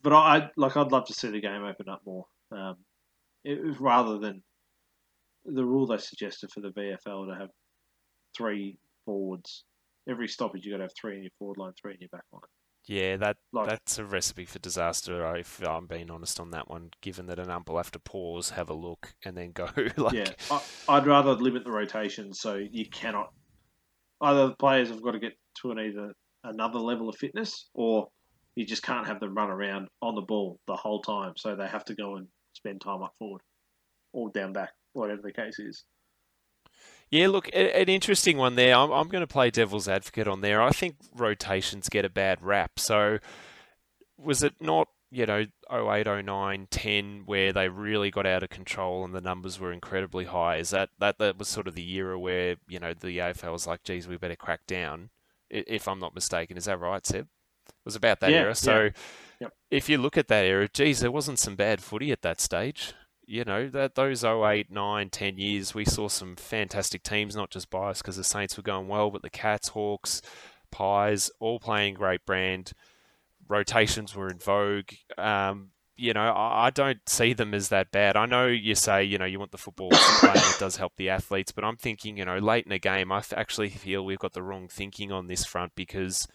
but I like I'd love to see the game open up more. Um, it, rather than the rule they suggested for the VFL to have three forwards. Every stoppage you've got to have three in your forward line, three in your back line. Yeah, that like, that's a recipe for disaster. If I'm being honest on that one, given that an ump will have to pause, have a look, and then go. like... Yeah, I, would rather limit the rotation so you cannot. Either the players have got to get to an either another level of fitness, or you just can't have them run around on the ball the whole time. So they have to go and spend time up forward or down back, whatever the case is. Yeah, look, an interesting one there. I'm, I'm going to play devil's advocate on there. I think rotations get a bad rap. So, was it not, you know, 08, 09, 10 where they really got out of control and the numbers were incredibly high? Is that, that, that was sort of the era where, you know, the AFL was like, geez, we better crack down, if I'm not mistaken. Is that right, Seb? It was about that yeah, era. So, yeah. Yep. if you look at that era, geez, there wasn't some bad footy at that stage you know that those 08, 9, 10 years, we saw some fantastic teams, not just bias because the Saints were going well, but the Cats, Hawks, Pies, all playing great brand. Rotations were in vogue. Um, you know, I, I, don't see them as that bad. I know you say, you know, you want the football to play and it does help the athletes, but I'm thinking, you know, late in a game, I actually feel we've got the wrong thinking on this front because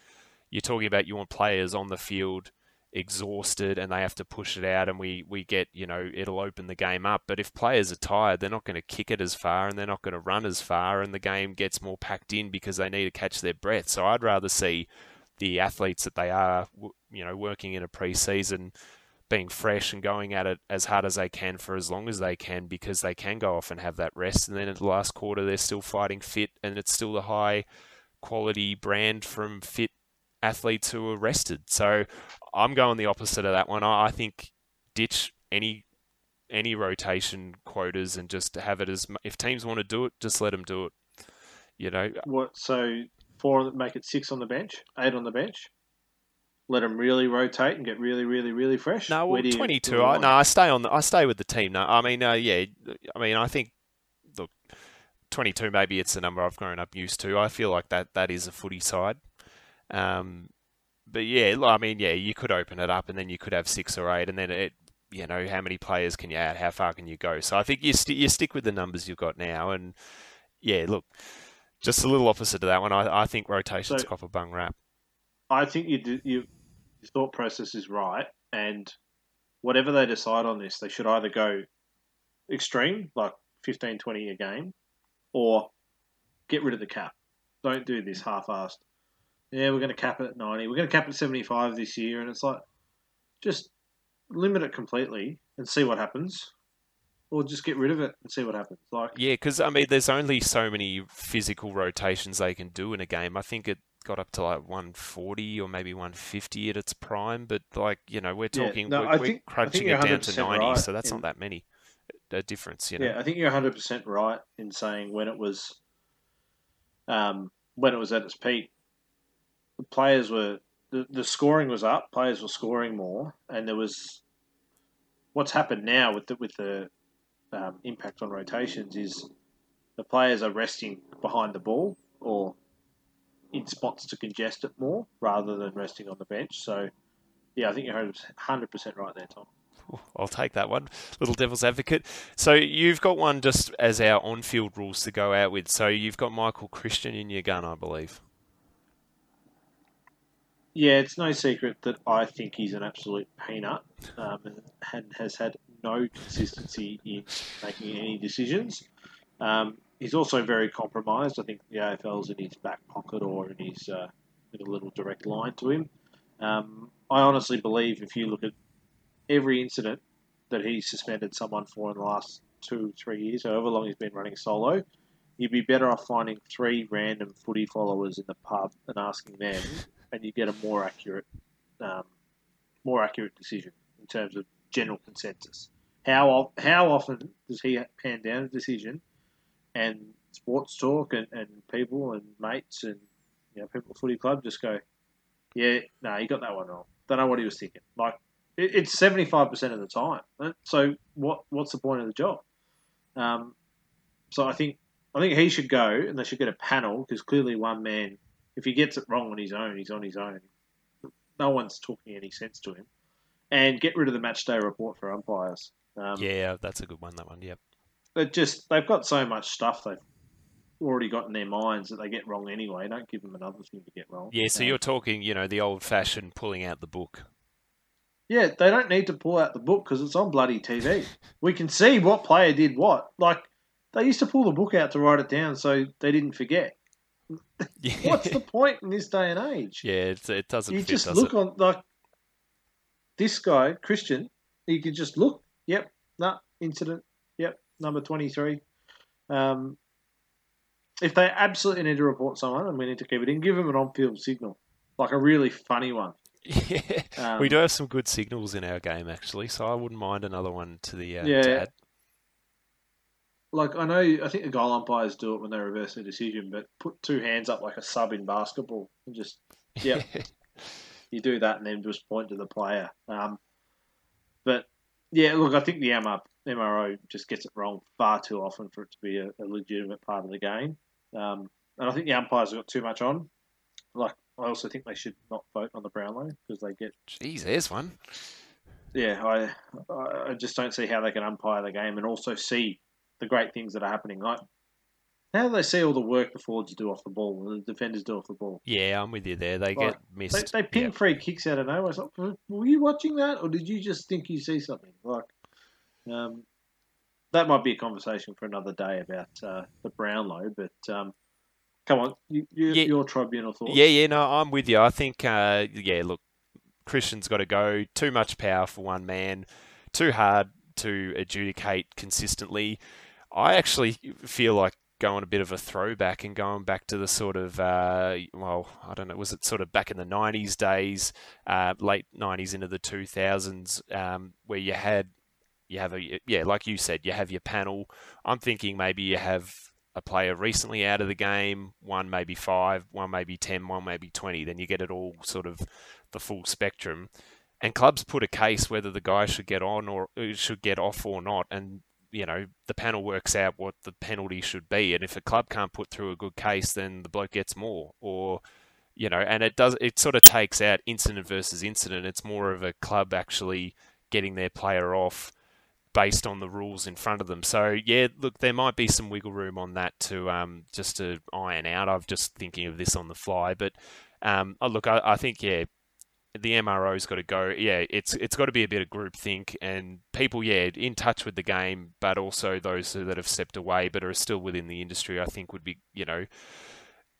you're talking about you want players on the field exhausted and they have to push it out and we, we get, you know, it'll open the game up. But if players are tired, they're not going to kick it as far and they're not going to run as far and the game gets more packed in because they need to catch their breath. So I'd rather see the athletes that they are, you know, working in a pre-season being fresh and going at it as hard as they can for as long as they can because they can go off and have that rest and then at the last quarter they're still fighting fit and it's still the high quality brand from fit athletes who are rested. So I'm going the opposite of that one. I, I think ditch any any rotation quotas and just have it as if teams want to do it, just let them do it. You know what? So four make it six on the bench, eight on the bench. Let them really rotate and get really, really, really fresh. No, well, twenty-two. I, no, I stay on. The, I stay with the team. No, I mean, uh, yeah. I mean, I think look, twenty-two. Maybe it's the number I've grown up used to. I feel like that that is a footy side. Um, but yeah, I mean, yeah, you could open it up and then you could have six or eight, and then it, you know, how many players can you add? How far can you go? So I think you st- you stick with the numbers you've got now, and yeah, look, just a little opposite to that one. I, I think rotation's so, copper bung wrap. I think you do, you your thought process is right, and whatever they decide on this, they should either go extreme, like 15, 20 a game, or get rid of the cap. Don't do this half-assed yeah, we're going to cap it at 90. We're going to cap it at 75 this year. And it's like, just limit it completely and see what happens. Or just get rid of it and see what happens. Like, yeah, because I mean, there's only so many physical rotations they can do in a game. I think it got up to like 140 or maybe 150 at its prime, but like you know, we're talking yeah, no, we're, we're crunching it down to 90, right. so that's not that many. a difference. You know? Yeah, I think you're 100 percent right in saying when it was, um, when it was at its peak, players were the, the scoring was up, players were scoring more, and there was what's happened now with the with the um, impact on rotations is the players are resting behind the ball or in spots to congest it more rather than resting on the bench. So, yeah, I think you're 100% right there, Tom. I'll take that one. Little devil's advocate. So you've got one just as our on-field rules to go out with. So you've got Michael Christian in your gun, I believe. Yeah, it's no secret that I think he's an absolute peanut um, and has had no consistency in making any decisions. Um, he's also very compromised. I think the AFL's in his back pocket or in his uh, in a little direct line to him. Um, I honestly believe if you look at every incident that he's suspended someone for in the last two, three years, however long he's been running solo, you'd be better off finding three random footy followers in the pub and asking them and you get a more accurate, um, more accurate decision in terms of general consensus. How how often does he pan down a decision, and sports talk and, and people and mates and you know people at footy club just go, yeah, no, he got that one wrong. Don't know what he was thinking. Like it, it's seventy five percent of the time. So what what's the point of the job? Um, so I think I think he should go, and they should get a panel because clearly one man if he gets it wrong on his own, he's on his own. No one's talking any sense to him. And get rid of the match day report for umpires. Um, yeah, that's a good one. That one, yep. It just they've got so much stuff they've already got in their minds that they get wrong anyway. Don't give them another thing to get wrong. Yeah, so um, you're talking, you know, the old-fashioned pulling out the book. Yeah, they don't need to pull out the book because it's on bloody TV. we can see what player did what. Like they used to pull the book out to write it down so they didn't forget. What's the point in this day and age? Yeah, it doesn't. You fit, just does look it? on like this guy Christian. You could just look. Yep, nah, incident. Yep, number twenty three. Um, if they absolutely need to report someone and we need to keep it in, give them an on-field signal, like a really funny one. Yeah, um, we do have some good signals in our game actually, so I wouldn't mind another one to the uh, yeah. Like I know, I think the goal umpires do it when they reverse a decision, but put two hands up like a sub in basketball and just yeah, you do that and then just point to the player. Um, but yeah, look, I think the MR, MRO just gets it wrong far too often for it to be a, a legitimate part of the game. Um, and I think the umpires have got too much on. Like I also think they should not vote on the Brownlow because they get. Jeez, there's one. Yeah, I I just don't see how they can umpire the game and also see the great things that are happening. Like, how do they see all the work the forwards do off the ball and the defenders do off the ball? Yeah, I'm with you there. They like, get missed. They, they ping free kicks out of nowhere. like, were you watching that, or did you just think you see something? Like, um, that might be a conversation for another day about uh, the Brownlow. But um, come on, you, you, yeah. your tribunal thoughts. Yeah, yeah, no, I'm with you. I think, uh, yeah, look, Christian's got to go. Too much power for one man. Too hard to adjudicate consistently. I actually feel like going a bit of a throwback and going back to the sort of uh, well, I don't know, was it sort of back in the '90s days, uh, late '90s into the 2000s, um, where you had you have a yeah, like you said, you have your panel. I'm thinking maybe you have a player recently out of the game, one maybe five, one maybe ten, one maybe twenty. Then you get it all sort of the full spectrum. And clubs put a case whether the guy should get on or uh, should get off or not, and you know, the panel works out what the penalty should be. And if a club can't put through a good case, then the bloke gets more. Or, you know, and it does, it sort of takes out incident versus incident. It's more of a club actually getting their player off based on the rules in front of them. So yeah, look, there might be some wiggle room on that to um, just to iron out. I'm just thinking of this on the fly, but um, oh, look, I, I think yeah, the MRO's got to go. Yeah, it's it's got to be a bit of group think and people, yeah, in touch with the game, but also those that have stepped away but are still within the industry. I think would be, you know,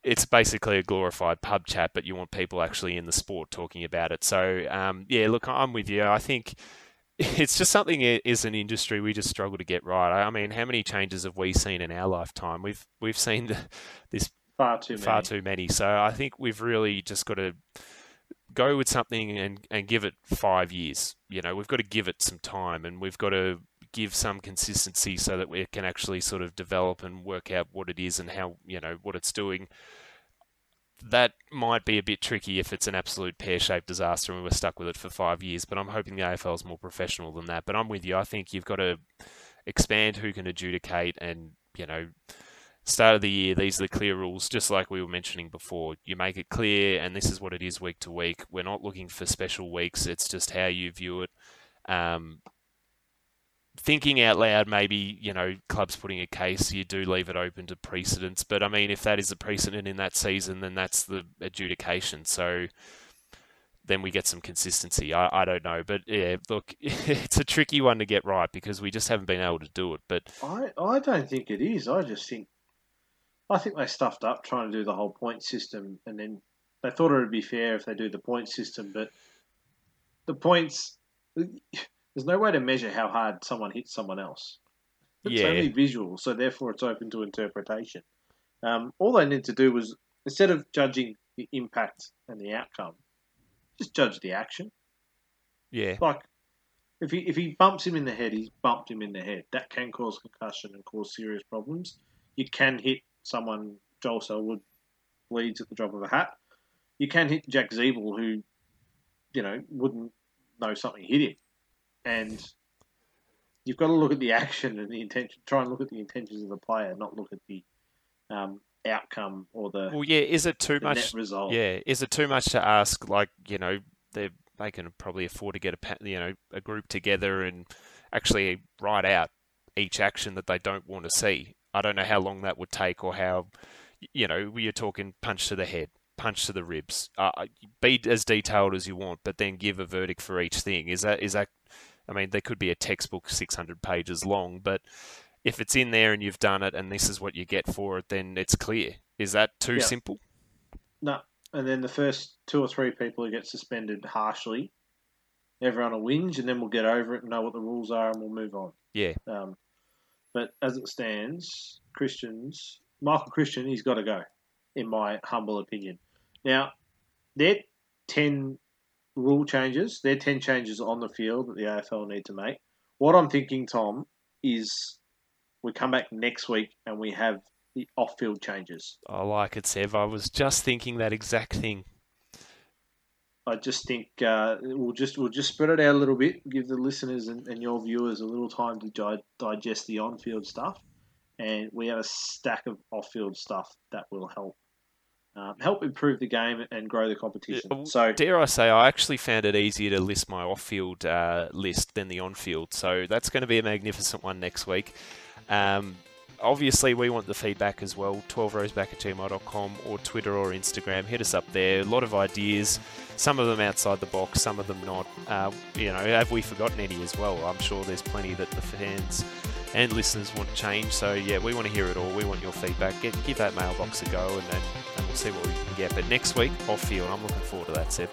it's basically a glorified pub chat, but you want people actually in the sport talking about it. So, um, yeah, look, I'm with you. I think it's just something as an industry we just struggle to get right. I mean, how many changes have we seen in our lifetime? We've we've seen the, this far too many. far too many. So I think we've really just got to go with something and, and give it five years. You know, we've got to give it some time and we've got to give some consistency so that we can actually sort of develop and work out what it is and how you know what it's doing. That might be a bit tricky if it's an absolute pear-shaped disaster and we're stuck with it for five years. But I'm hoping the AFL is more professional than that. But I'm with you. I think you've got to expand who can adjudicate and you know start of the year, these are the clear rules, just like we were mentioning before. You make it clear, and this is what it is week to week. We're not looking for special weeks, it's just how you view it. Um, thinking out loud, maybe, you know, clubs putting a case, you do leave it open to precedents. But I mean, if that is the precedent in that season, then that's the adjudication. So then we get some consistency. I, I don't know. But yeah, look, it's a tricky one to get right because we just haven't been able to do it. But I, I don't think it is. I just think I think they stuffed up trying to do the whole point system, and then they thought it would be fair if they do the point system, but the points there's no way to measure how hard someone hits someone else. It's Yeah. only visual, so therefore it's open to interpretation. Um, all they need to do was instead of judging the impact and the outcome, just judge the action. yeah, Like if he if he bumps him in the head, he's bumped him in the head. That can cause concussion and cause serious problems. You can hit someone. Joel Selwood bleeds at the drop of a hat. You can hit Jack Ziebell, who you know wouldn't know something hit him, and you've got to look at the action and the intention. Try and look at the intentions of the player, not look at the um, outcome or the, well, yeah. Is it too much? result. Yeah, is it too much to ask? Like, you know, they're they can probably afford to get a you know a group together and actually write out each action that they don't want to see. I don't know how long that would take or how, you know, you're talking punch to the head, punch to the ribs. Uh, be as detailed as you want, but then give a verdict for each thing. Is that is that? I mean, there could be a textbook 600 pages long, but if it's in there and you've done it and this is what you get for it, then it's clear. Is that too Yeah. simple? No, and then the first two or three people who get suspended harshly, everyone will whinge, and then we'll get over it and know what the rules are, and we'll move on. Yeah. Um, but as it stands, Christians, Michael Christian, he's got to go, in my humble opinion. Now, they're ten rule changes. They're ten changes on the field that the AFL need to make. What I'm thinking, Tom, is we come back next week and we have the off-field changes. I like it, Seb. I was just thinking that exact thing. I just think uh, we'll just we'll just spread it out a little bit, give the listeners and, and your viewers a little time to di- digest the on-field stuff, and we have a stack of off-field stuff that will help um, help improve the game and grow the competition. So Dare I say, I actually found it easier to list my off-field uh, list than the on-field. So that's going to be a magnificent one next week. Um, obviously, we want the feedback as well. 12rowsback at gmail.com or Twitter or Instagram. Hit us up there. A lot of ideas. Some of them outside the box, some of them not. Uh, you know, have we forgotten any as well? I'm sure there's plenty that the fans and listeners want to change. So yeah, we want to hear it all. We want your feedback. Get, give that mailbox a go, and, and, and we'll see what we can get. But next week, off field, I'm looking forward to that, Seb.